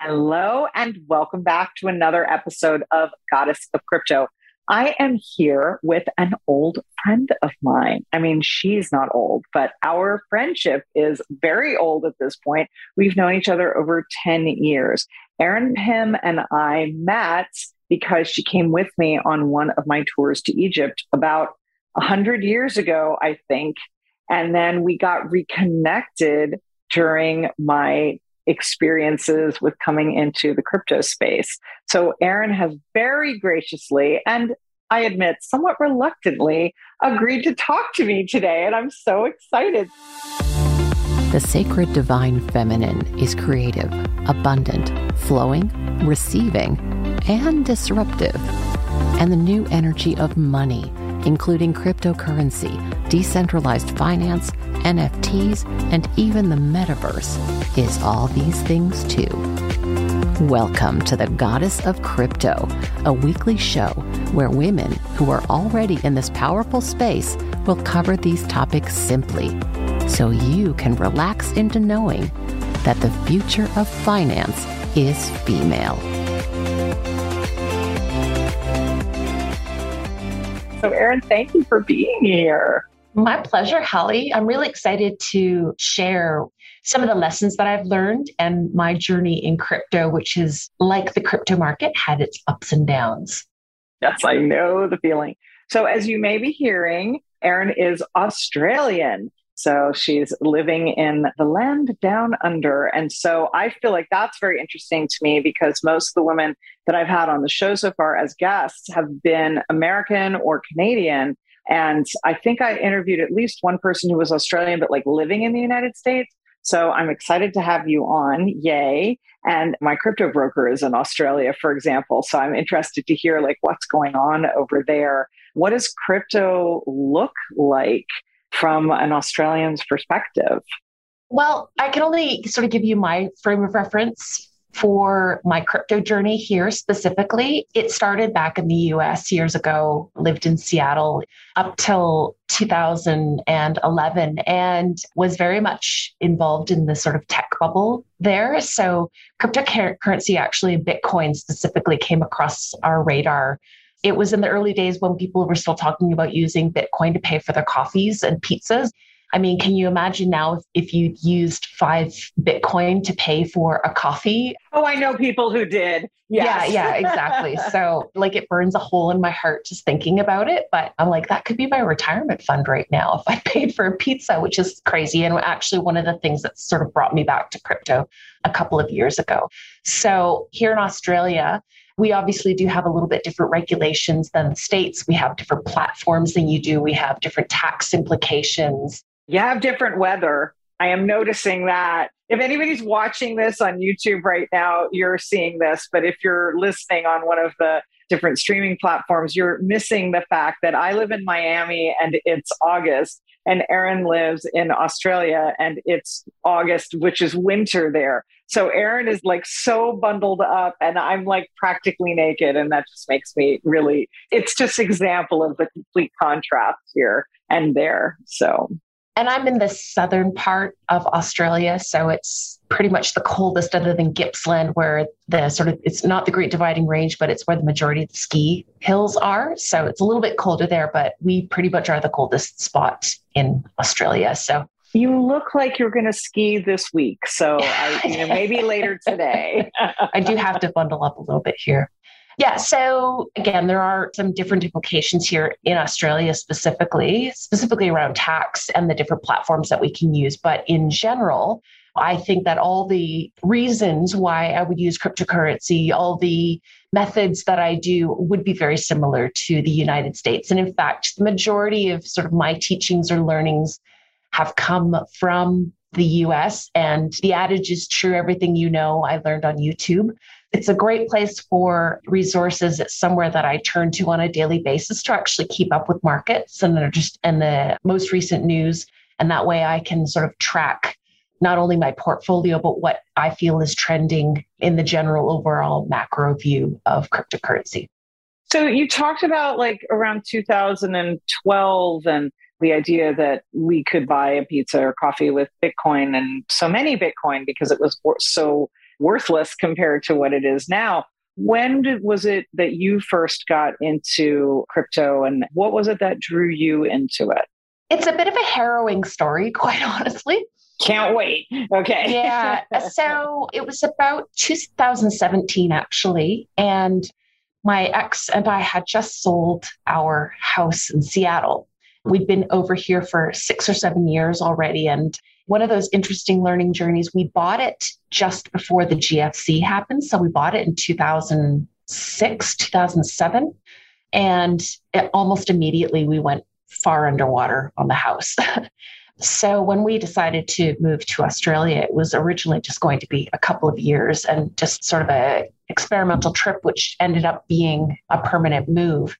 Hello, and welcome back to another episode of Goddess of Crypto. I am here with an old friend of mine. I mean, she's not old, but our friendship is very old at this point. We've known each other over 10 years. Erin Pimm and I met because she came with me on one of my tours to Egypt about 100 years ago, I think. And then we got reconnected during my experiences with coming into the crypto space. So Erin has very graciously and I admit somewhat reluctantly agreed to talk to me today and I'm so excited. The sacred divine feminine is creative, abundant, flowing, receiving, and disruptive. And the new energy of money, including cryptocurrency, decentralized finance, NFTs, and even the metaverse, is all these things too. Welcome to the Goddess of Crypto, a weekly show where women who are already in this powerful space will cover these topics simply so you can relax into knowing that the future of finance is female. So, Erin, thank you for being here. My pleasure, Halle. I'm really excited to share some of the lessons that I've learned and my journey in crypto, which is like the crypto market had its ups and downs. Yes, I know the feeling. So, as you may be hearing, Erin is Australian. So she's living in the land down under. And so I feel like that's very interesting to me because most of the women that I've had on the show so far as guests have been American or Canadian. And I think I interviewed at least one person who was Australian, but like living in the United States. So I'm excited to have you on. Yay. And my crypto broker is in Australia, for example. So I'm interested to hear like what's going on over there. What does crypto look like? From an Australian's perspective? Well, I can only sort of give you my frame of reference for my crypto journey here specifically. It started back in the US years ago, lived in Seattle up till 2011 and was very much involved in the sort of tech bubble there. So cryptocurrency actually Bitcoin specifically came across our radar it was in the early days when people were still talking about using Bitcoin to pay for their coffees and pizzas. I mean, can you imagine now if, if you used five Bitcoin to pay for a coffee? Oh, I know people who did. Yes. Yeah, yeah, exactly. so, like, it burns a hole in my heart just thinking about it. But I'm like, that could be my retirement fund right now if I paid for a pizza, which is crazy. And actually, one of the things that sort of brought me back to crypto a couple of years ago. So, here in Australia, we obviously do have a little bit different regulations than the states. We have different platforms than you do. We have different tax implications. You have different weather. I am noticing that. If anybody's watching this on YouTube right now, you're seeing this. But if you're listening on one of the different streaming platforms, you're missing the fact that I live in Miami and it's August, and Erin lives in Australia and it's August, which is winter there. So Erin is like so bundled up and I'm like practically naked. And that just makes me really, it's just example of the complete contrast here and there. So and I'm in the southern part of Australia, so it's pretty much the coldest other than Gippsland, where the sort of it's not the Great Dividing Range, but it's where the majority of the ski hills are. So it's a little bit colder there, but we pretty much are the coldest spot in Australia. So you look like you're going to ski this week. So I, you know, maybe later today. I do have to bundle up a little bit here. Yeah. So again, there are some different implications here in Australia specifically, specifically around tax and the different platforms that we can use. But in general, I think that all the reasons why I would use cryptocurrency, all the methods that I do would be very similar to the United States. And in fact, the majority of sort of my teachings or learnings have come from the US. And the adage is true everything you know, I learned on YouTube. It's a great place for resources. It's somewhere that I turn to on a daily basis to actually keep up with markets and just and the most recent news. And that way I can sort of track not only my portfolio, but what I feel is trending in the general overall macro view of cryptocurrency. So you talked about like around 2012 and the idea that we could buy a pizza or coffee with Bitcoin and so many Bitcoin because it was so worthless compared to what it is now. When did, was it that you first got into crypto and what was it that drew you into it? It's a bit of a harrowing story, quite honestly. Can't wait. Okay. yeah. So it was about 2017, actually. And my ex and I had just sold our house in Seattle. We'd been over here for six or seven years already. And one of those interesting learning journeys, we bought it just before the GFC happened. So we bought it in 2006, 2007. And it, almost immediately we went far underwater on the house. so when we decided to move to Australia, it was originally just going to be a couple of years and just sort of a experimental trip, which ended up being a permanent move.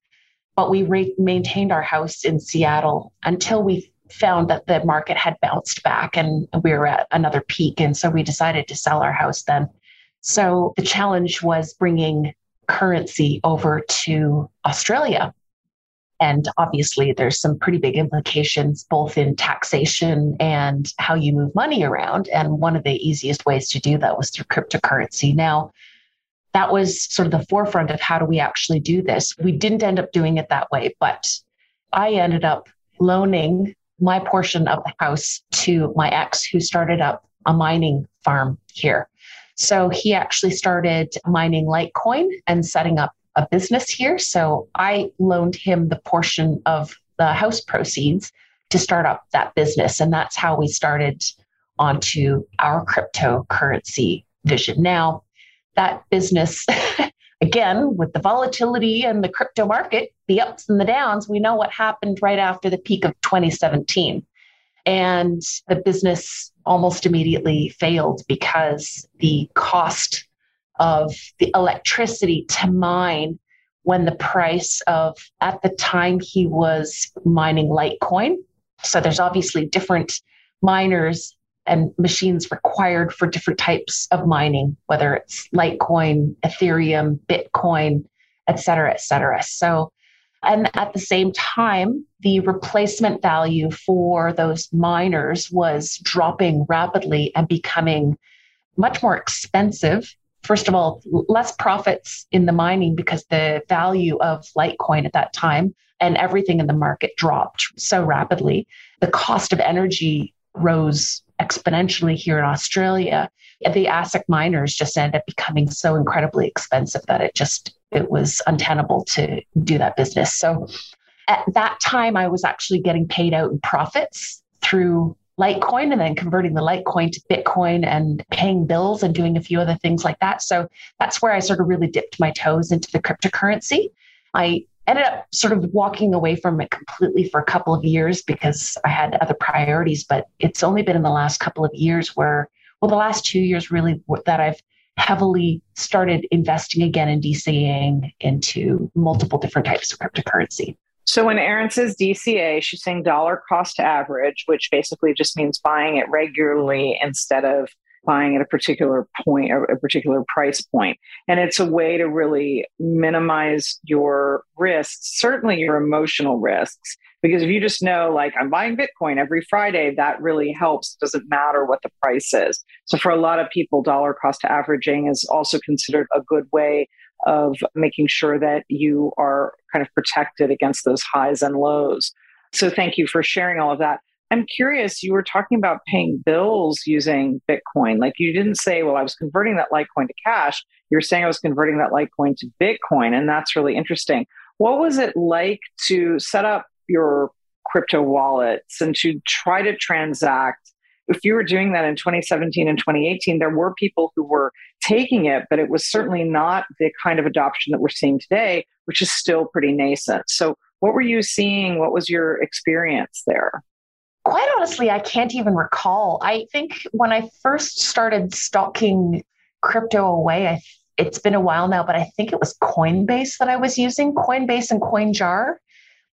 But we re- maintained our house in Seattle until we found that the market had bounced back and we were at another peak. And so we decided to sell our house then. So the challenge was bringing currency over to Australia. And obviously, there's some pretty big implications both in taxation and how you move money around. And one of the easiest ways to do that was through cryptocurrency. Now, that was sort of the forefront of how do we actually do this. We didn't end up doing it that way, but I ended up loaning my portion of the house to my ex who started up a mining farm here. So he actually started mining Litecoin and setting up a business here. So I loaned him the portion of the house proceeds to start up that business. And that's how we started onto our cryptocurrency vision. Now, that business, again, with the volatility and the crypto market, the ups and the downs, we know what happened right after the peak of 2017. And the business almost immediately failed because the cost of the electricity to mine when the price of, at the time, he was mining Litecoin. So there's obviously different miners and machines required for different types of mining, whether it's Litecoin, Ethereum, Bitcoin, et cetera, et cetera. So, and at the same time, the replacement value for those miners was dropping rapidly and becoming much more expensive. First of all, less profits in the mining because the value of Litecoin at that time and everything in the market dropped so rapidly. The cost of energy rose exponentially here in Australia. The ASIC miners just ended up becoming so incredibly expensive that it just it was untenable to do that business. So at that time, I was actually getting paid out in profits through Litecoin and then converting the Litecoin to Bitcoin and paying bills and doing a few other things like that. So that's where I sort of really dipped my toes into the cryptocurrency. I ended up sort of walking away from it completely for a couple of years because I had other priorities. But it's only been in the last couple of years where, well, the last two years really that I've heavily started investing again in DCAing into multiple different types of cryptocurrency. So when Erin says DCA, she's saying dollar cost average, which basically just means buying it regularly instead of buying at a particular point or a particular price point. And it's a way to really minimize your risks, certainly your emotional risks. Because if you just know, like, I'm buying Bitcoin every Friday, that really helps. It doesn't matter what the price is. So, for a lot of people, dollar cost averaging is also considered a good way of making sure that you are kind of protected against those highs and lows. So, thank you for sharing all of that. I'm curious, you were talking about paying bills using Bitcoin. Like you didn't say, well, I was converting that Litecoin to cash. You're saying I was converting that Litecoin to Bitcoin. And that's really interesting. What was it like to set up your crypto wallets and to try to transact? If you were doing that in 2017 and 2018, there were people who were taking it, but it was certainly not the kind of adoption that we're seeing today, which is still pretty nascent. So, what were you seeing? What was your experience there? Quite honestly, I can't even recall. I think when I first started stalking crypto away, I, it's been a while now, but I think it was Coinbase that I was using, Coinbase and CoinJar.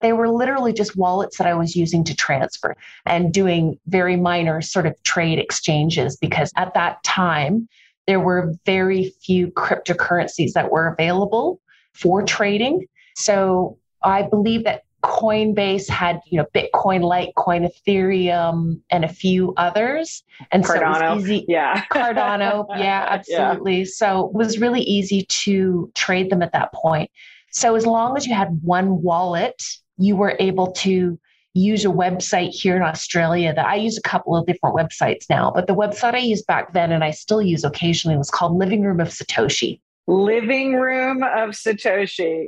They were literally just wallets that I was using to transfer and doing very minor sort of trade exchanges because at that time, there were very few cryptocurrencies that were available for trading. So I believe that Coinbase had, you know, Bitcoin, Litecoin, Ethereum, and a few others. And Cardano. so it was easy. Yeah. Cardano. Yeah, absolutely. Yeah. So it was really easy to trade them at that point. So as long as you had one wallet, you were able to use a website here in Australia that I use a couple of different websites now, but the website I used back then and I still use occasionally was called Living Room of Satoshi. Living Room of Satoshi.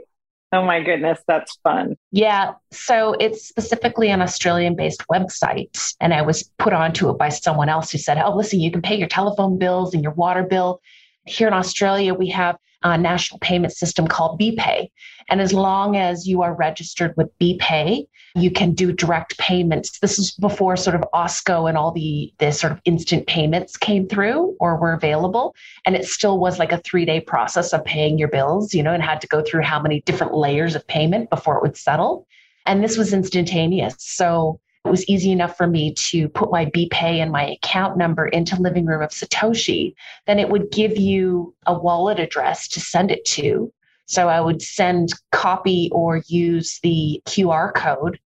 Oh my goodness, that's fun. Yeah. So it's specifically an Australian based website. And I was put onto it by someone else who said, Oh, listen, you can pay your telephone bills and your water bill. Here in Australia, we have a national payment system called BPay. And as long as you are registered with BPay, you can do direct payments. This is before sort of Osko and all the, the sort of instant payments came through or were available. And it still was like a three day process of paying your bills, you know, and had to go through how many different layers of payment before it would settle. And this was instantaneous. So it was easy enough for me to put my BPay and my account number into Living Room of Satoshi. Then it would give you a wallet address to send it to. So I would send copy or use the QR code,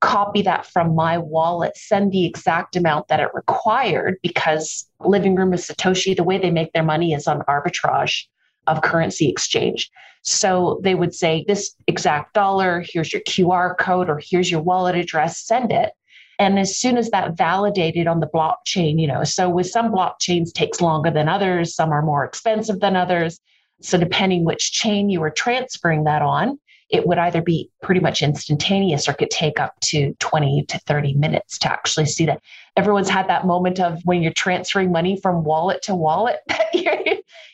copy that from my wallet, send the exact amount that it required because Living Room of Satoshi, the way they make their money is on arbitrage of currency exchange. So they would say, this exact dollar, here's your QR code, or here's your wallet address, send it. And as soon as that validated on the blockchain, you know, so with some blockchains takes longer than others, some are more expensive than others. So depending which chain you were transferring that on, it would either be pretty much instantaneous or could take up to 20 to 30 minutes to actually see that. Everyone's had that moment of when you're transferring money from wallet to wallet,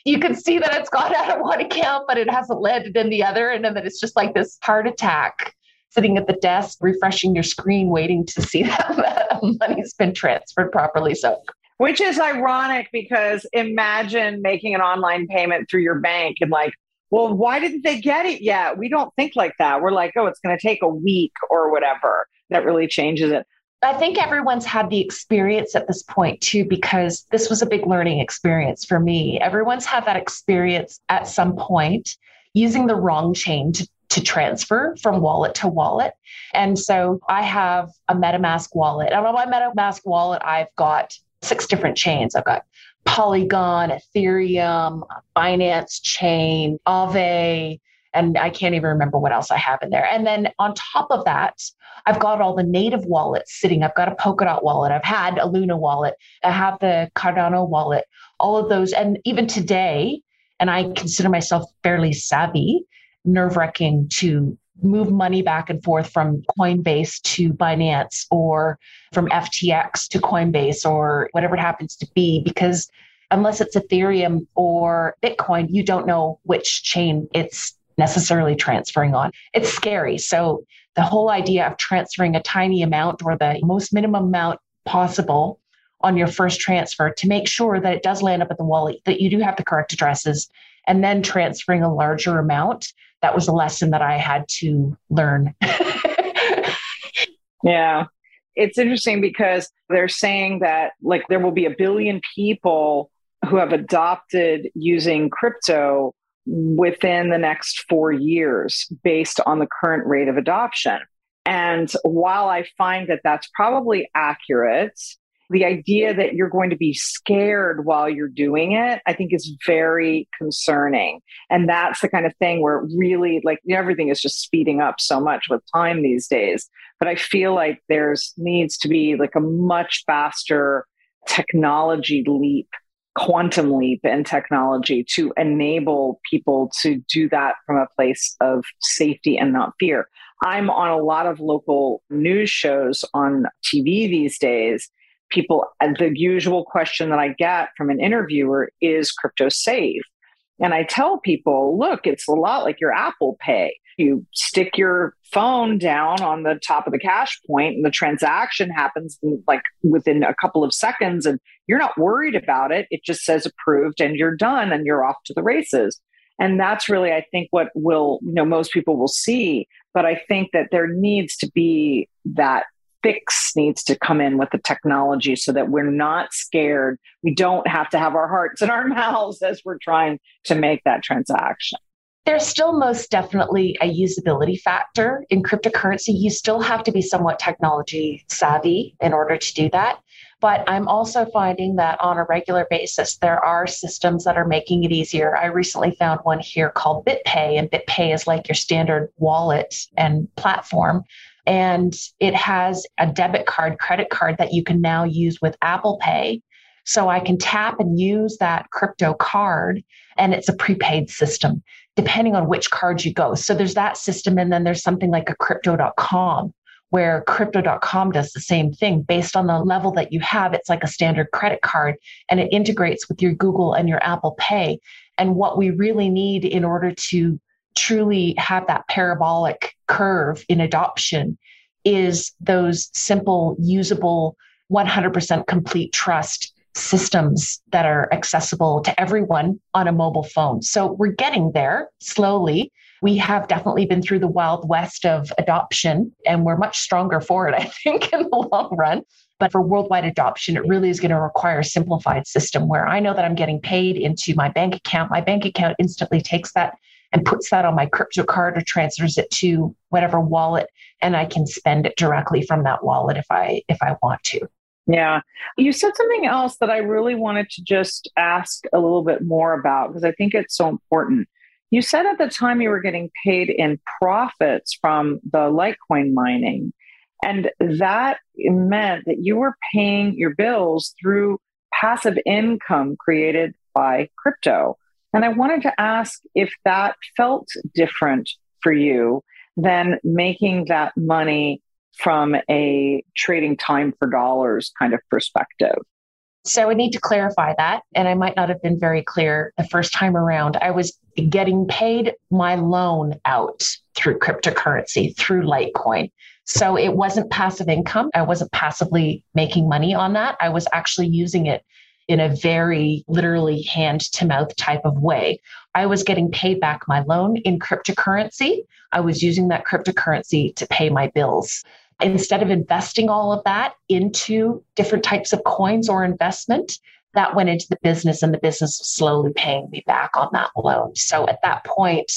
you can see that it's gone out of one account, but it hasn't landed in the other. And then it's just like this heart attack sitting at the desk, refreshing your screen, waiting to see that money's been transferred properly. So, which is ironic because imagine making an online payment through your bank and like, well, why didn't they get it yet? We don't think like that. We're like, oh, it's going to take a week or whatever. That really changes it. I think everyone's had the experience at this point too, because this was a big learning experience for me. Everyone's had that experience at some point using the wrong chain to transfer from wallet to wallet. And so I have a MetaMask wallet. And on my MetaMask wallet, I've got six different chains. I've got Polygon, Ethereum, Binance Chain, Aave, and I can't even remember what else I have in there. And then on top of that, I've got all the native wallets sitting. I've got a Polkadot wallet. I've had a Luna wallet. I have the Cardano wallet, all of those. And even today, and I consider myself fairly savvy, nerve wracking to move money back and forth from Coinbase to Binance or from FTX to Coinbase or whatever it happens to be, because unless it's Ethereum or Bitcoin, you don't know which chain it's necessarily transferring on. It's scary. So the whole idea of transferring a tiny amount or the most minimum amount possible on your first transfer to make sure that it does land up at the wallet, that you do have the correct addresses, and then transferring a larger amount that was a lesson that I had to learn. yeah. It's interesting because they're saying that like there will be a billion people who have adopted using crypto within the next 4 years based on the current rate of adoption. And while I find that that's probably accurate, the idea that you're going to be scared while you're doing it, I think is very concerning. And that's the kind of thing where really like everything is just speeding up so much with time these days. But I feel like there's needs to be like a much faster technology leap quantum leap in technology to enable people to do that from a place of safety and not fear. I'm on a lot of local news shows on TV these days, people, the usual question that I get from an interviewer is crypto safe? And I tell people, look, it's a lot like your Apple Pay. You stick your phone down on the top of the cash point and the transaction happens like within a couple of seconds and you're not worried about it. It just says approved and you're done and you're off to the races. And that's really, I think, what will, you know, most people will see. But I think that there needs to be that fix needs to come in with the technology so that we're not scared. We don't have to have our hearts in our mouths as we're trying to make that transaction. There's still most definitely a usability factor in cryptocurrency. You still have to be somewhat technology savvy in order to do that. But I'm also finding that on a regular basis, there are systems that are making it easier. I recently found one here called BitPay, and BitPay is like your standard wallet and platform. And it has a debit card, credit card that you can now use with Apple Pay. So I can tap and use that crypto card, and it's a prepaid system depending on which card you go. So there's that system. And then there's something like a crypto.com where crypto.com does the same thing based on the level that you have. It's like a standard credit card and it integrates with your Google and your Apple Pay. And what we really need in order to truly have that parabolic curve in adoption is those simple, usable, 100% complete trust systems that are accessible to everyone on a mobile phone. So we're getting there slowly. We have definitely been through the wild west of adoption, and we're much stronger for it, I think, in the long run. But for worldwide adoption, it really is going to require a simplified system where I know that I'm getting paid into my bank account. My bank account instantly takes that and puts that on my crypto card or transfers it to whatever wallet and I can spend it directly from that wallet if I if I want to. Yeah. You said something else that I really wanted to just ask a little bit more about because I think it's so important. You said at the time you were getting paid in profits from the Litecoin mining, and that meant that you were paying your bills through passive income created by crypto. And I wanted to ask if that felt different for you than making that money from a trading time for dollars kind of perspective. So I need to clarify that. And I might not have been very clear the first time around. I was getting paid my loan out through cryptocurrency, through Litecoin. So it wasn't passive income. I wasn't passively making money on that. I was actually using it in a very literally hand to mouth type of way. I was getting paid back my loan in cryptocurrency. I was using that cryptocurrency to pay my bills instead of investing all of that into different types of coins or investment, that went into the business and the business was slowly paying me back on that loan. So at that point,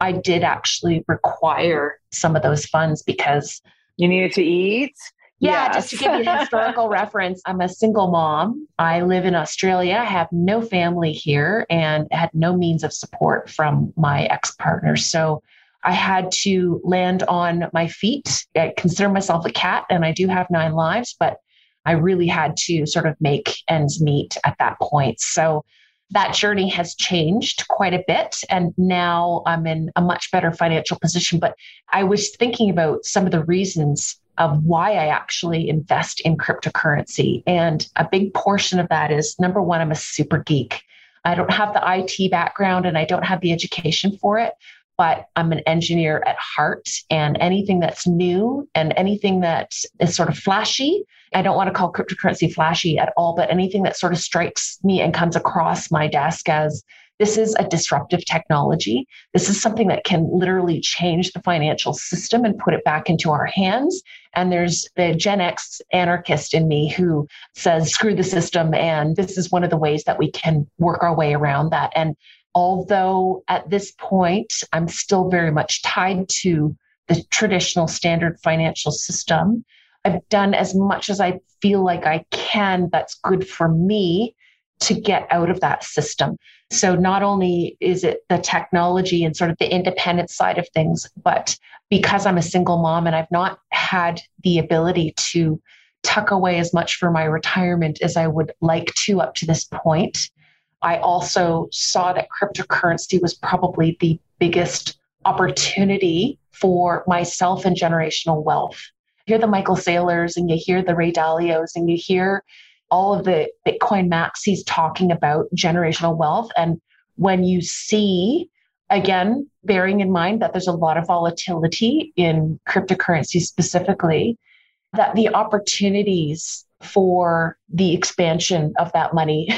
I did actually require some of those funds because you needed to eat. Yeah, yes. just to give you a historical reference, I'm a single mom. I live in Australia. I have no family here and had no means of support from my ex partner. So I had to land on my feet. I consider myself a cat and I do have nine lives, but I really had to sort of make ends meet at that point. So that journey has changed quite a bit. And now I'm in a much better financial position. But I was thinking about some of the reasons of why I actually invest in cryptocurrency. And a big portion of that is number one, I'm a super geek. I don't have the IT background and I don't have the education for it but I'm an engineer at heart. And anything that's new and anything that is sort of flashy, I don't want to call cryptocurrency flashy at all, but anything that sort of strikes me and comes across my desk as this is a disruptive technology. This is something that can literally change the financial system and put it back into our hands. And there's the Gen X anarchist in me who says, screw the system. And this is one of the ways that we can work our way around that. And although at this point I'm still very much tied to the traditional standard financial system. I've done as much as I feel like I can that's good for me to get out of that system. So not only is it the technology and sort of the independent side of things, but because I'm a single mom and I've not had the ability to tuck away as much for my retirement as I would like to up to this point, I also saw that cryptocurrency was probably the biggest opportunity for myself and generational wealth. You hear the Michael Saylors and you hear the Ray Dalios and you hear all of the Bitcoin maxis talking about generational wealth. And when you see, again, bearing in mind that there's a lot of volatility in cryptocurrency specifically, that the opportunities for the expansion of that money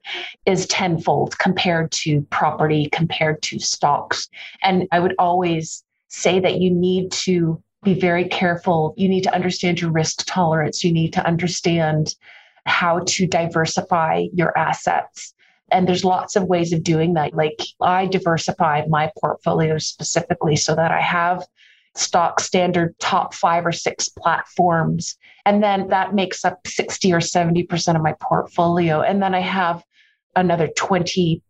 is tenfold compared to property, compared to stocks. And I would always say that you need to be very careful. You need to understand your risk tolerance. You need to understand how to diversify your assets. And there's lots of ways of doing that. Like I diversify my portfolio specifically so that I have stock standard top five or six platforms. And then that makes up 60 or 70% of my portfolio. And then I have another 20%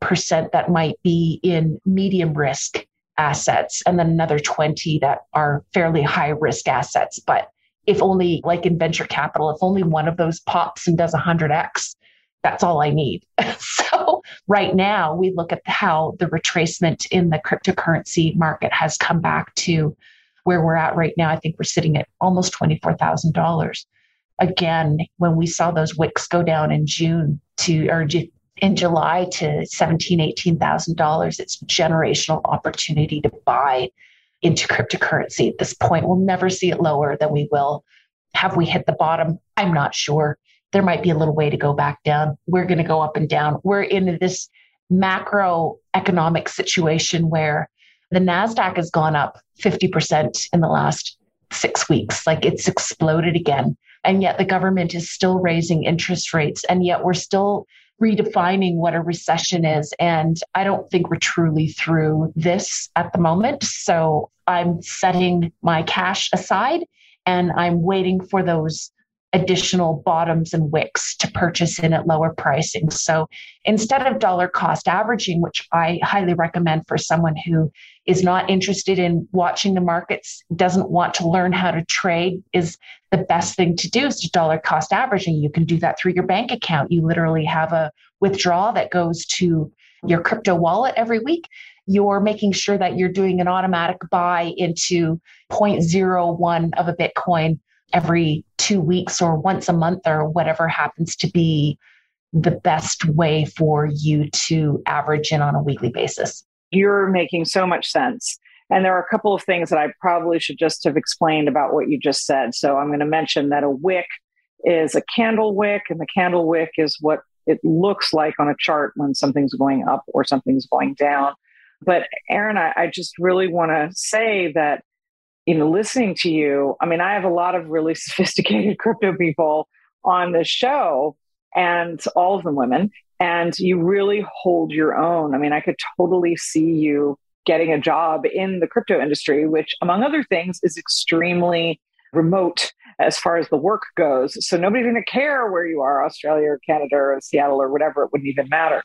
that might be in medium risk assets, and then another 20 that are fairly high risk assets. But if only, like in venture capital, if only one of those pops and does 100x, that's all I need. so, right now, we look at how the retracement in the cryptocurrency market has come back to where we're at right now. I think we're sitting at almost $24,000. Again, when we saw those wicks go down in June to, or in July to seventeen, eighteen thousand dollars. It's generational opportunity to buy into cryptocurrency. At this point, we'll never see it lower than we will. Have we hit the bottom? I'm not sure. There might be a little way to go back down. We're going to go up and down. We're in this macroeconomic situation where the NASDAQ has gone up 50% in the last six weeks. Like it's exploded again. And yet the government is still raising interest rates. And yet we're still redefining what a recession is. And I don't think we're truly through this at the moment. So I'm setting my cash aside and I'm waiting for those additional bottoms and wicks to purchase in at lower pricing. So instead of dollar cost averaging, which I highly recommend for someone who is not interested in watching the markets, doesn't want to learn how to trade, is the best thing to do is to dollar cost averaging. You can do that through your bank account. You literally have a withdrawal that goes to your crypto wallet every week. You're making sure that you're doing an automatic buy into 0.01 of a Bitcoin every two weeks or once a month or whatever happens to be the best way for you to average in on a weekly basis. You're making so much sense. And there are a couple of things that I probably should just have explained about what you just said. So I'm going to mention that a wick is a candle wick, and the candle wick is what it looks like on a chart when something's going up or something's going down. But Erin, I, I just really want to say that you know, listening to you, I mean, I have a lot of really sophisticated crypto people on this show and all of them women, and you really hold your own. I mean, I could totally see you getting a job in the crypto industry, which, among other things, is extremely remote as far as the work goes. So nobody's going to care where you are, Australia or Canada or Seattle or whatever, it wouldn't even matter.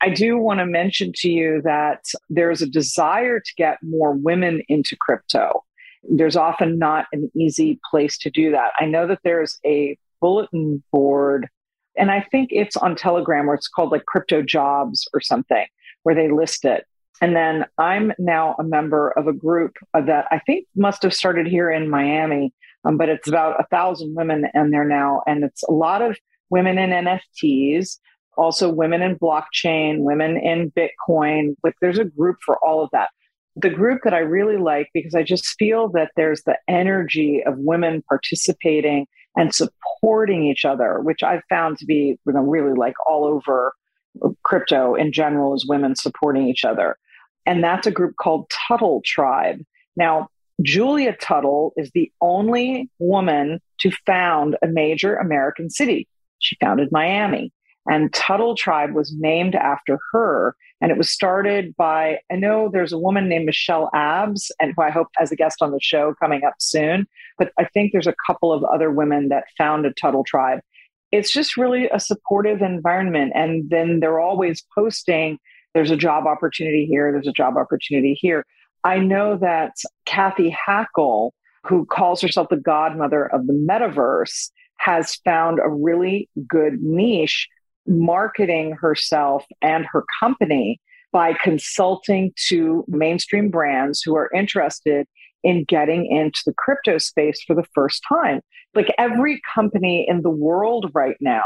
I do want to mention to you that there's a desire to get more women into crypto there's often not an easy place to do that. I know that there's a bulletin board, and I think it's on Telegram where it's called like crypto jobs or something, where they list it. And then I'm now a member of a group that I think must have started here in Miami, um, but it's about a thousand women in there now. And it's a lot of women in NFTs, also women in blockchain, women in Bitcoin. But there's a group for all of that the group that I really like because I just feel that there's the energy of women participating and supporting each other, which I've found to be you know, really like all over crypto in general is women supporting each other. And that's a group called Tuttle Tribe. Now, Julia Tuttle is the only woman to found a major American city. She founded Miami. And Tuttle Tribe was named after her. And it was started by, I know there's a woman named Michelle Abbs, and who I hope as a guest on the show coming up soon. But I think there's a couple of other women that founded Tuttle Tribe. It's just really a supportive environment. And then they're always posting there's a job opportunity here, there's a job opportunity here. I know that Cathy Hackl, who calls herself the godmother of the metaverse, has found a really good niche marketing herself and her company by consulting to mainstream brands who are interested in getting into the crypto space for the first time. Like every company in the world right now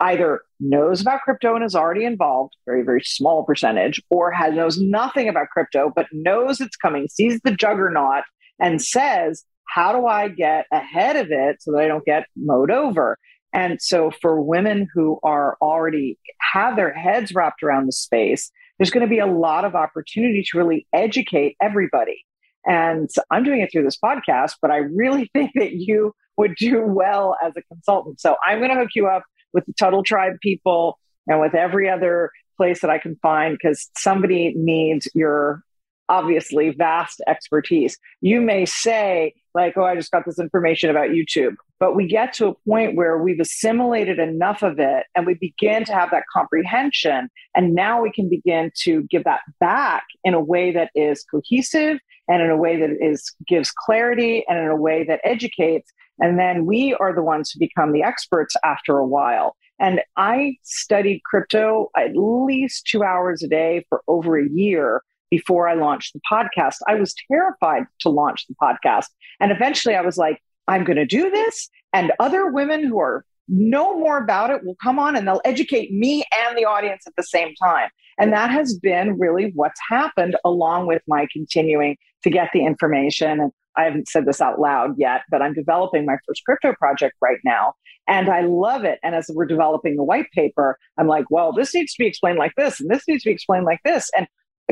either knows about crypto and is already involved, very, very small percentage, or has knows nothing about crypto, but knows it's coming, sees the juggernaut and says, how do I get ahead of it so that I don't get mowed over? And so for women who are already have their heads wrapped around the space, there's going to be a lot of opportunity to really educate everybody. And I'm doing it through this podcast, but I really think that you would do well as a consultant. So I'm going to hook you up with the Tuttle Tribe people and with every other place that I can find because somebody needs your obviously vast expertise. You may say, like, oh, I just got this information about YouTube. But we get to a point where we've assimilated enough of it and we begin to have that comprehension. And now we can begin to give that back in a way that is cohesive and in a way that is gives clarity and in a way that educates. And then we are the ones who become the experts after a while. And I studied crypto at least two hours a day for over a year before I launched the podcast. I was terrified to launch the podcast. And eventually I was like, I'm going to do this. And other women who are know more about it will come on and they'll educate me and the audience at the same time. And that has been really what's happened along with my continuing to get the information. And I haven't said this out loud yet, but I'm developing my first crypto project right now. And I love it. And as we're developing the white paper, I'm like, well, this needs to be explained like this, and this needs to be explained like this. And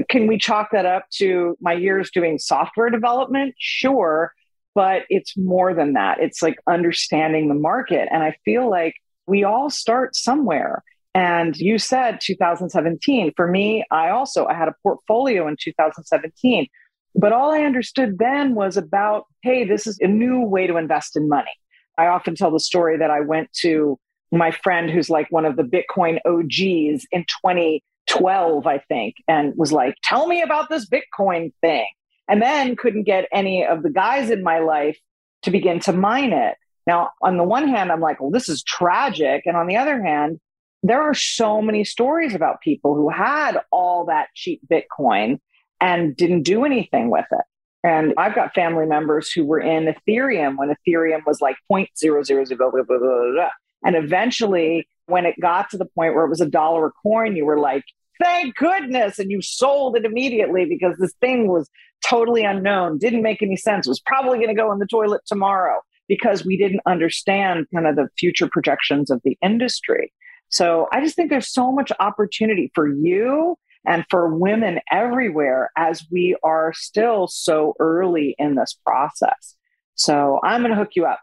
can we chalk that up to my years doing software development? Sure. But it's more than that. It's like understanding the market. And I feel like we all start somewhere. And you said 2017. For me, I also I had a portfolio in 2017. But all I understood then was about, hey, this is a new way to invest in money. I often tell the story that I went to my friend who's like one of the Bitcoin OGs in 2012, I think, and was like, tell me about this Bitcoin thing. And then couldn't get any of the guys in my life to begin to mine it. Now, on the one hand, I'm like, well, this is tragic. And on the other hand, there are so many stories about people who had all that cheap Bitcoin and didn't do anything with it. And I've got family members who were in Ethereum when Ethereum was like 0.000, and eventually when it got to the point where it was a dollar a coin, you were like, thank goodness. And you sold it immediately because this thing was totally unknown, didn't make any sense, was probably going to go in the toilet tomorrow because we didn't understand kind of the future projections of the industry. So I just think there's so much opportunity for you and for women everywhere as we are still so early in this process. So I'm going to hook you up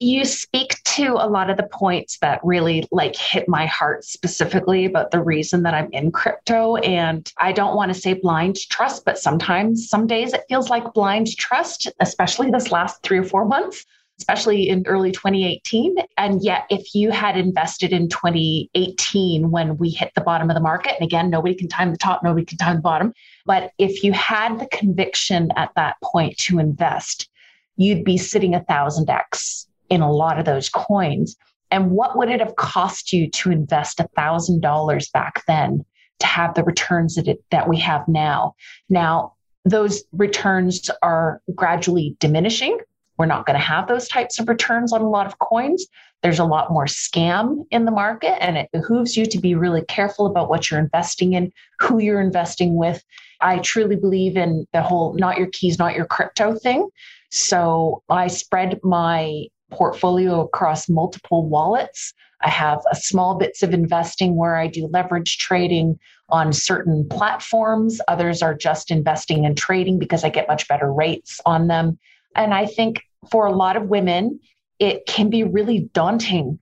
you speak to a lot of the points that really like hit my heart specifically about the reason that I'm in crypto. And I don't want to say blind trust, but sometimes, some days it feels like blind trust, especially this last three or four months, especially in early 2018. And yet, if you had invested in 2018 when we hit the bottom of the market, and again, nobody can time the top, nobody can time the bottom. But if you had the conviction at that point to invest, you'd be sitting a thousand X in a lot of those coins. And what would it have cost you to invest $1,000 back then to have the returns that, it, that we have now? Now, those returns are gradually diminishing. We're not going to have those types of returns on a lot of coins. There's a lot more scam in the market, and it behooves you to be really careful about what you're investing in, who you're investing with. I truly believe in the whole not your keys, not your crypto thing. So I spread my portfolio across multiple wallets. I have a small bits of investing where I do leverage trading on certain platforms. Others are just investing and trading because I get much better rates on them. And I think for a lot of women, it can be really daunting,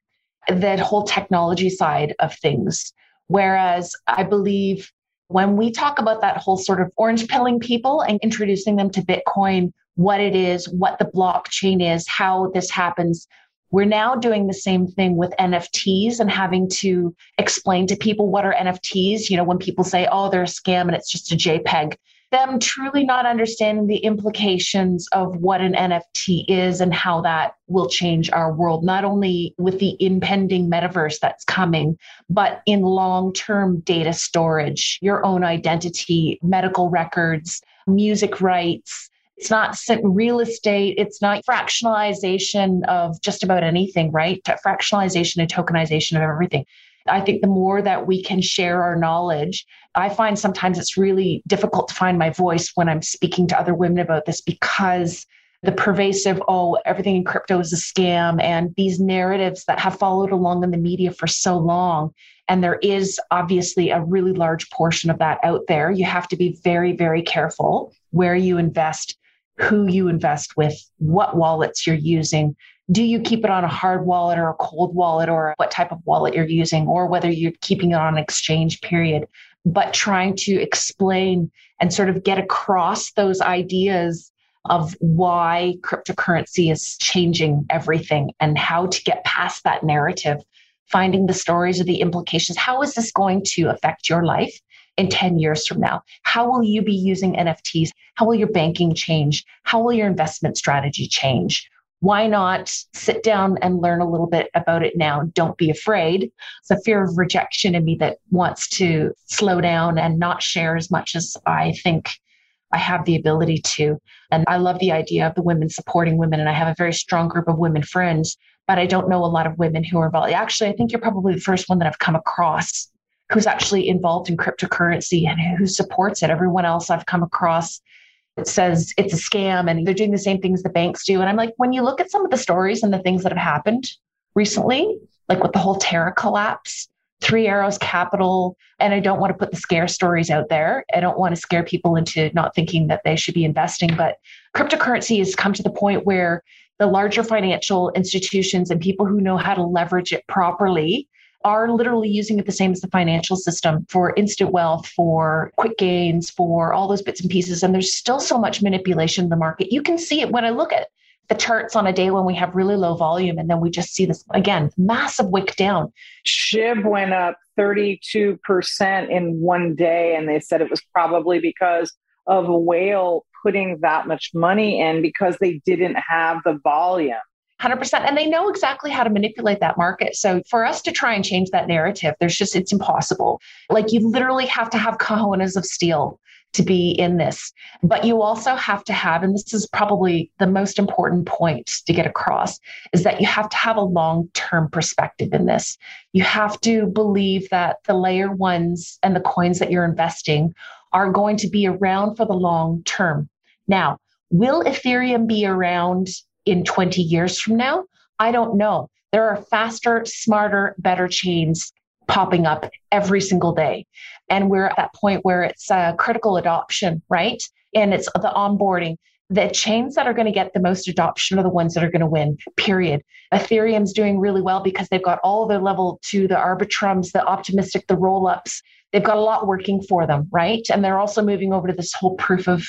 that whole technology side of things. Whereas I believe when we talk about that whole sort of orange pilling people and introducing them to Bitcoin what it is, what the blockchain is, how this happens. We're now doing the same thing with NFTs and having to explain to people what are NFTs. You know, when people say, oh, they're a scam and it's just a JPEG, them truly not understanding the implications of what an NFT is and how that will change our world, not only with the impending metaverse that's coming, but in long term data storage, your own identity, medical records, music rights it's not real estate. It's not fractionalization of just about anything, right? Fractionalization and tokenization of everything. I think the more that we can share our knowledge, I find sometimes it's really difficult to find my voice when I'm speaking to other women about this because the pervasive, oh, everything in crypto is a scam, and these narratives that have followed along in the media for so long. And there is obviously a really large portion of that out there. You have to be very, very careful where you invest who you invest with, what wallets you're using. Do you keep it on a hard wallet or a cold wallet or what type of wallet you're using, or whether you're keeping it on an exchange period, but trying to explain and sort of get across those ideas of why cryptocurrency is changing everything and how to get past that narrative, finding the stories or the implications. How is this going to affect your life? In 10 years from now? How will you be using NFTs? How will your banking change? How will your investment strategy change? Why not sit down and learn a little bit about it now? Don't be afraid. It's a fear of rejection in me that wants to slow down and not share as much as I think I have the ability to. And I love the idea of the women supporting women. And I have a very strong group of women friends, but I don't know a lot of women who are involved. Actually, I think you're probably the first one that I've come across who's actually involved in cryptocurrency and who supports it. Everyone else I've come across says it's a scam and they're doing the same things the banks do. And I'm like, when you look at some of the stories and the things that have happened recently, like with the whole Terra collapse, Three Arrows Capital, and I don't want to put the scare stories out there. I don't want to scare people into not thinking that they should be investing, but cryptocurrency has come to the point where the larger financial institutions and people who know how to leverage it properly are literally using it the same as the financial system for instant wealth, for quick gains, for all those bits and pieces. And there's still so much manipulation in the market. You can see it when I look at the charts on a day when we have really low volume and then we just see this again massive wick down SHIB went up 32% in one day and they said it was probably because of a whale putting that much money in because they didn't have the volume 100% and they know exactly how to manipulate that market. So for us to try and change that narrative there's just it's impossible. Like you literally have to have cojones of steel to be in this. But you also have to have and this is probably the most important point to get across is that you have to have a long term perspective in this. You have to believe that the layer ones and the coins that you're investing are going to be around for the long term. Now will ethereum be around in 20 years from now? I don't know. There are faster, smarter, better chains popping up every single day. And we're at that point where it's a critical adoption, right? And it's the onboarding. The chains that are going to get the most adoption are the ones that are going to win, period. Ethereum's doing really well because they've got all the level two, the arbitrums, the optimistic, the roll ups. They've got a lot working for them, right? And they're also moving over to this whole proof of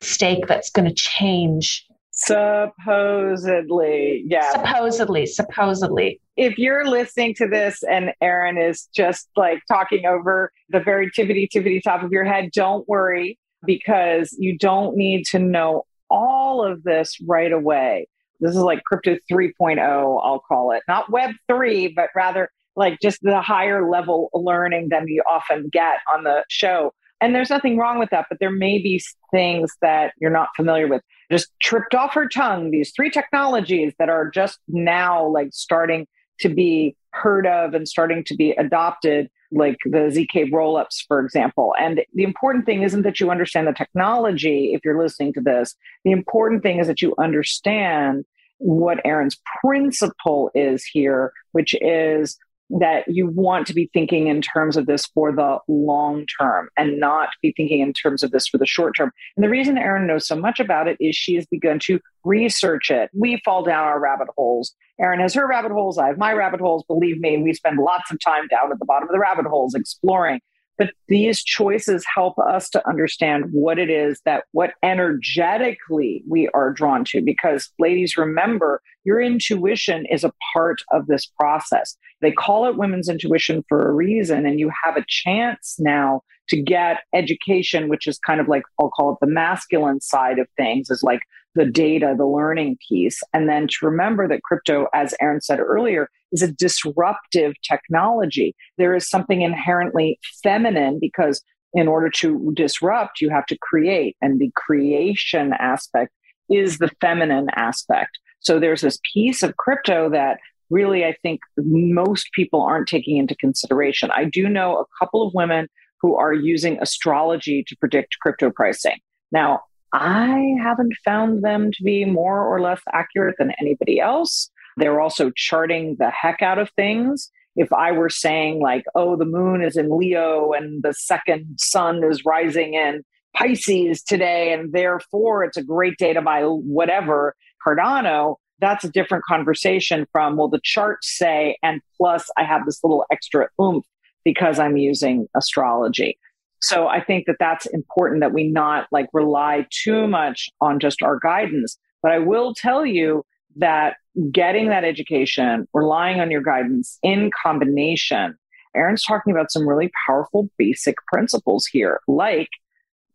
stake that's going to change Supposedly, yeah. Supposedly, supposedly. If you're listening to this and Erin is just like talking over the very tippity tippity top of your head, don't worry because you don't need to know all of this right away. This is like crypto 3.0, I'll call it. Not web 3, but rather like just the higher level learning than you often get on the show. And there's nothing wrong with that, but there may be things that you're not familiar with. Just tripped off her tongue, these three technologies that are just now like starting to be heard of and starting to be adopted, like the ZK rollups, for example. And the important thing isn't that you understand the technology if you're listening to this. The important thing is that you understand what Erin's principle is here, which is that you want to be thinking in terms of this for the long term and not be thinking in terms of this for the short term. And the reason Erin knows so much about it is she has begun to research it. We fall down our rabbit holes. Erin has her rabbit holes. I have my rabbit holes. Believe me, we spend lots of time down at the bottom of the rabbit holes exploring. But these choices help us to understand what it is that what energetically we are drawn to. Because, ladies, remember, your intuition is a part of this process. They call it women's intuition for a reason, and you have a chance now to get education, which is kind of like, I'll call it the masculine side of things, is like the data, the learning piece. And then to remember that crypto, as Erin said earlier, is a disruptive technology. There is something inherently feminine because in order to disrupt, you have to create, and the creation aspect is the feminine aspect. So there's this piece of crypto that really I think most people aren't taking into consideration. I do know a couple of women who are using astrology to predict crypto pricing. Now, I haven't found them to be more or less accurate than anybody else. They're also charting the heck out of things. If I were saying, like, oh, the moon is in Leo and the second sun is rising in Pisces today, and therefore it's a great day to buy whatever Cardano. That's a different conversation from, well, the charts say, and plus I have this little extra oomph because I'm using astrology. So I think that that's important that we not like rely too much on just our guidance. But I will tell you that getting that education, relying on your guidance in combination, Erin's talking about some really powerful basic principles here, like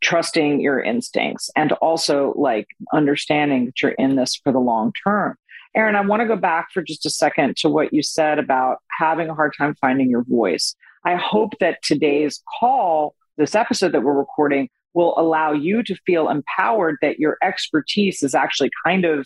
trusting your instincts and also like understanding that you're in this for the long term. Erin, I want to go back for just a second to what you said about having a hard time finding your voice. I hope that today's call this episode that we're recording will allow you to feel empowered that your expertise is actually kind of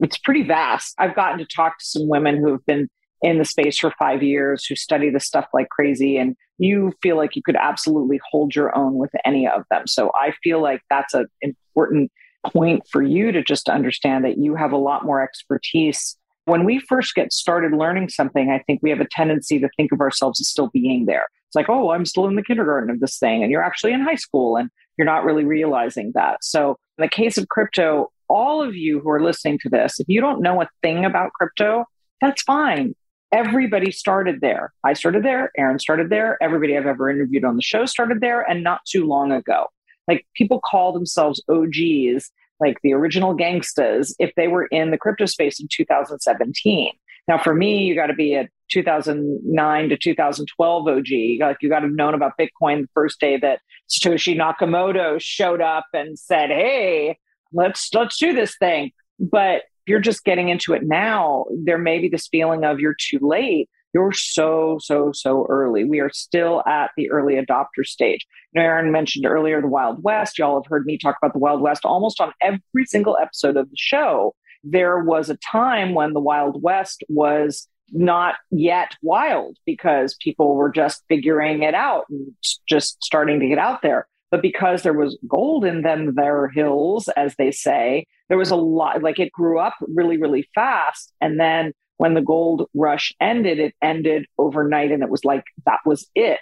it's pretty vast. I've gotten to talk to some women who have been in the space for 5 years who study this stuff like crazy and you feel like you could absolutely hold your own with any of them. So I feel like that's an important point for you to just understand that you have a lot more expertise when we first get started learning something, I think we have a tendency to think of ourselves as still being there. It's like, oh, I'm still in the kindergarten of this thing, and you're actually in high school, and you're not really realizing that. So, in the case of crypto, all of you who are listening to this, if you don't know a thing about crypto, that's fine. Everybody started there. I started there. Erin started there. Everybody I've ever interviewed on the show started there, and not too long ago. Like people call themselves OGs like the original gangstas if they were in the crypto space in 2017. Now, for me, you got to be a 2009 to 2012 OG. Like you got to have known about Bitcoin the first day that Satoshi Nakamoto showed up and said, "Hey, let's let's do this thing." But you're just getting into it now. There may be this feeling of you're too late you're so, so, so early. We are still at the early adopter stage. You know, Erin mentioned earlier the Wild West. Y'all have heard me talk about the Wild West almost on every single episode of the show. There was a time when the Wild West was not yet wild because people were just figuring it out and just starting to get out there. But because there was gold in them, their hills, as they say, there was a lot, like it grew up really, really fast. And then when the gold rush ended, it ended overnight and it was like that was it.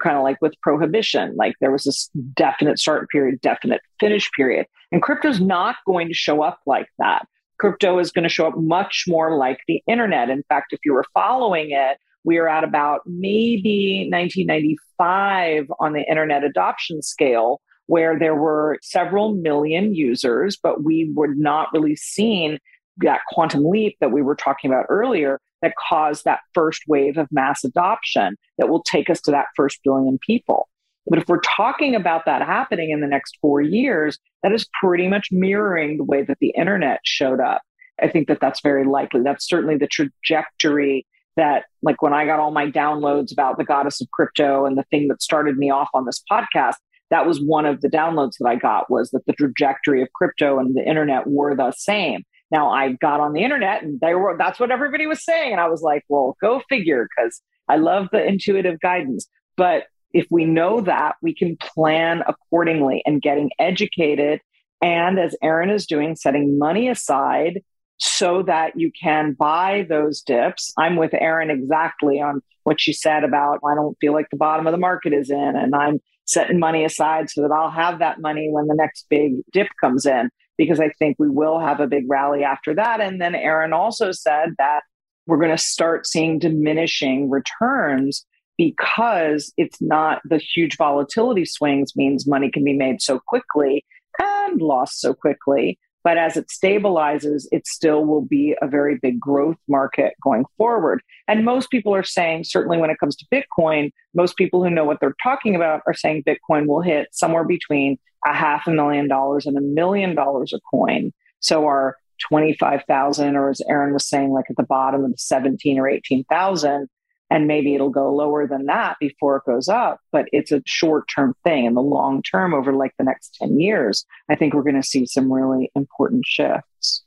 Kind of like with prohibition, like there was this definite start period, definite finish period. And crypto's not going to show up like that. Crypto is going to show up much more like the internet. In fact, if you were following it, we are at about maybe 1995 on the internet adoption scale, where there were several million users, but we were not really seeing that quantum leap that we were talking about earlier that caused that first wave of mass adoption that will take us to that first billion people. But if we're talking about that happening in the next four years, that is pretty much mirroring the way that the internet showed up. I think that that's very likely. That's certainly the trajectory that, like, when I got all my downloads about the goddess of crypto and the thing that started me off on this podcast, that was one of the downloads that I got was that the trajectory of crypto and the internet were the same. Now I got on the internet and they were that's what everybody was saying. And I was like, well, go figure, because I love the intuitive guidance. But if we know that, we can plan accordingly and getting educated. And as Erin is doing, setting money aside so that you can buy those dips. I'm with Erin exactly on what she said about I don't feel like the bottom of the market is in, and I'm setting money aside so that I'll have that money when the next big dip comes in because I think we will have a big rally after that. And then Erin also said that we're going to start seeing diminishing returns because it's not the huge volatility swings means money can be made so quickly and lost so quickly. But as it stabilizes, it still will be a very big growth market going forward. And most people are saying, certainly when it comes to Bitcoin, most people who know what they're talking about are saying Bitcoin will hit somewhere between a half a million dollars and a million dollars a coin. So our 25,000, or as Erin was saying, like at the bottom of the 17 or 18,000, and maybe it'll go lower than that before it goes up. But it's a short term thing. In the long term, over like the next 10 years, I think we're going to see some really important shifts.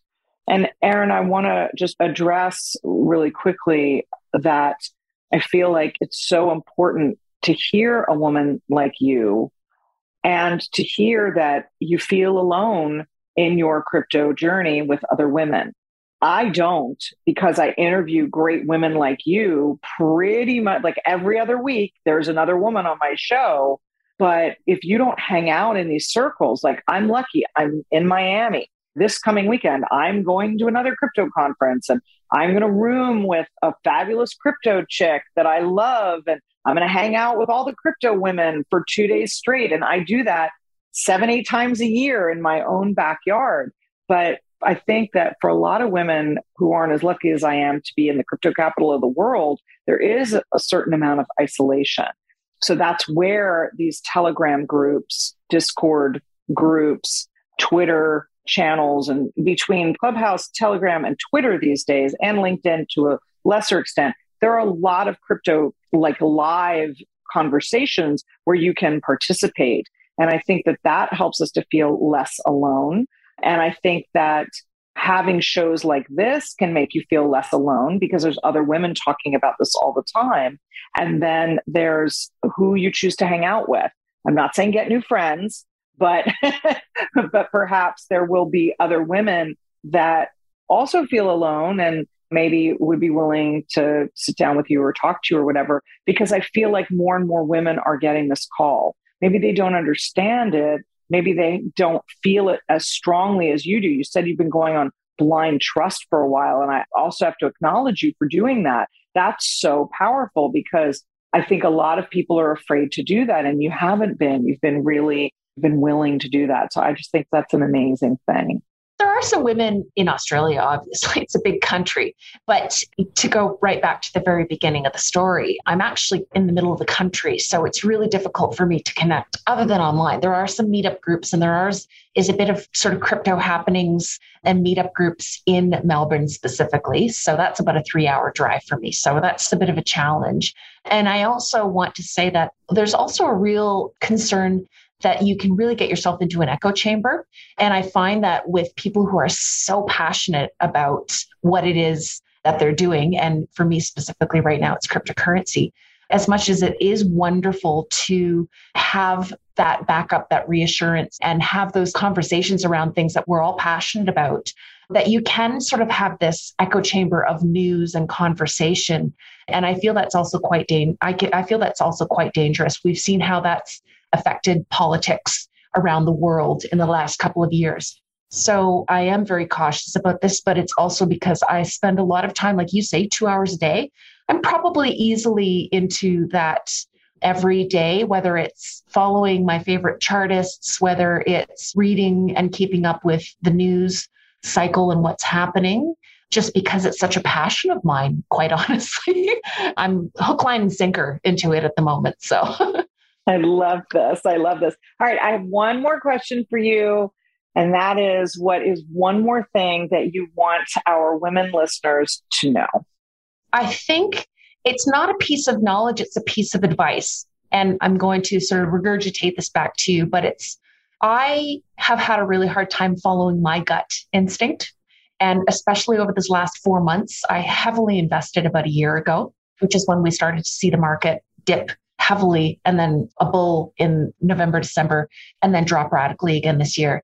And Erin, I want to just address really quickly that I feel like it's so important to hear a woman like you and to hear that you feel alone in your crypto journey with other women. I don't because I interview great women like you pretty much like every other week. There's another woman on my show But if you don't hang out in these circles, like I'm lucky, I'm in Miami this coming weekend, I'm going to another crypto conference and I'm going to room with a fabulous crypto chick that I love. And I'm going to hang out with all the crypto women for two days straight. And I do that seven, eight times a year in my own backyard. But I think that for a lot of women who aren't as lucky as I am to be in the crypto capital of the world, there is a certain amount of isolation. So that's where these Telegram groups, Discord groups, Twitter channels, and between Clubhouse, Telegram, and Twitter these days, and LinkedIn to a lesser extent, there are a lot of crypto like live conversations where you can participate. And I think that that helps us to feel less alone. And I think that having shows like this can make you feel less alone because there's other women talking about this all the time. And then there's who you choose to hang out with. I'm not saying get new friends, but but perhaps there will be other women that also feel alone and maybe would be willing to sit down with you or talk to you or whatever because i feel like more and more women are getting this call maybe they don't understand it maybe they don't feel it as strongly as you do you said you've been going on blind trust for a while and i also have to acknowledge you for doing that that's so powerful because i think a lot of people are afraid to do that and you haven't been you've been really been willing to do that. So I just think that's an amazing thing. Are some women in Australia, obviously, it's a big country. But to go right back to the very beginning of the story, I'm actually in the middle of the country. So it's really difficult for me to connect other than online. There are some meetup groups, and there are, is a bit of sort of crypto happenings and meetup groups in Melbourne specifically. So that's about a three hour drive for me. So that's a bit of a challenge. And I also want to say that there's also a real concern that you can really get yourself into an echo chamber. And I find that with people who are so passionate about what it is that they're doing, and for me specifically right now, it's cryptocurrency. As much as it is wonderful to have that backup, that reassurance, and have those conversations around things that we're all passionate about, that you can sort of have this echo chamber of news and conversation. And I feel that's also quite dan- I, I feel that's also quite dangerous. We've seen how that's affected politics around the world in the last couple of years. So I am very cautious about this, but it's also because I spend a lot of time, like you say, two hours a day. I'm probably easily into that every day, whether it's following my favorite chartists, whether it's reading and keeping up with the news cycle and what's happening, just because it's such a passion of mine, quite honestly. I'm hook, line, and sinker into it at the moment. So I love this. I love this. All right. I have one more question for you. And that is what is one more thing that you want our women listeners to know? I think it's not a piece of knowledge, it's a piece of advice. And I'm going to sort of regurgitate this back to you, but it's I have had a really hard time following my gut instinct. And especially over this last four months, I heavily invested about a year ago, which is when we started to see the market dip heavily and then a bull in November, December, and then drop radically again this year.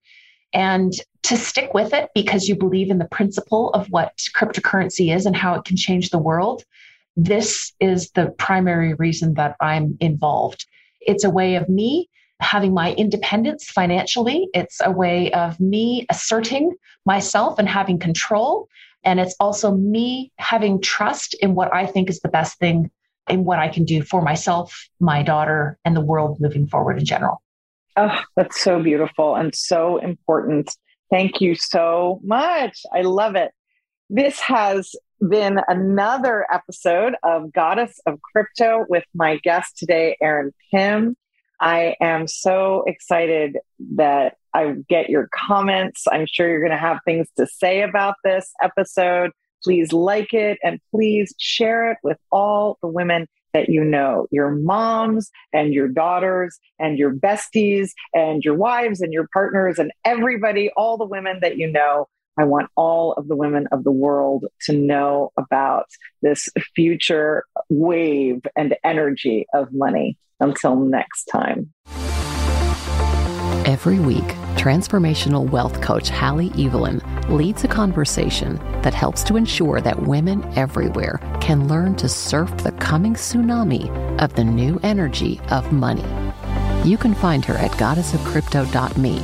And to stick with it because you believe in the principle of what cryptocurrency is and how it can change the world, this is the primary reason that I'm involved. It's a way of me having my independence financially. It's a way of me asserting myself and having control. And it's also me having trust in what I think is the best thing in what I can do for myself, my daughter, and the world moving forward in general. Oh, that's so beautiful and so important. Thank you so much. I love it. This has been another episode of Goddess of Crypto with my guest today, Erin Pimm. I am so excited that I get your comments. I'm sure you're going to have things to say about this episode. Please like it and please share it with all the women that you know your moms and your daughters and your besties and your wives and your partners and everybody, all the women that you know. I want all of the women of the world to know about this future wave and energy of money. Until next time. Every week, transformational wealth coach Halle Eavelyn leads a conversation that helps to ensure that women everywhere can learn to surf the coming tsunami of the new energy of money. You can find her at goddessofcrypto.me.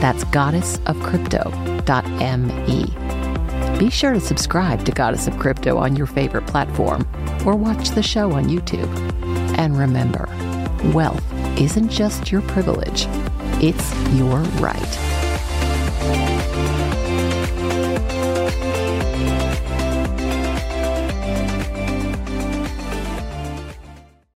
That's goddessofcrypto.me. Be sure to subscribe to Goddess of Crypto on your favorite platform or watch the show on YouTube. And remember, wealth isn't just your privilege, it's your right.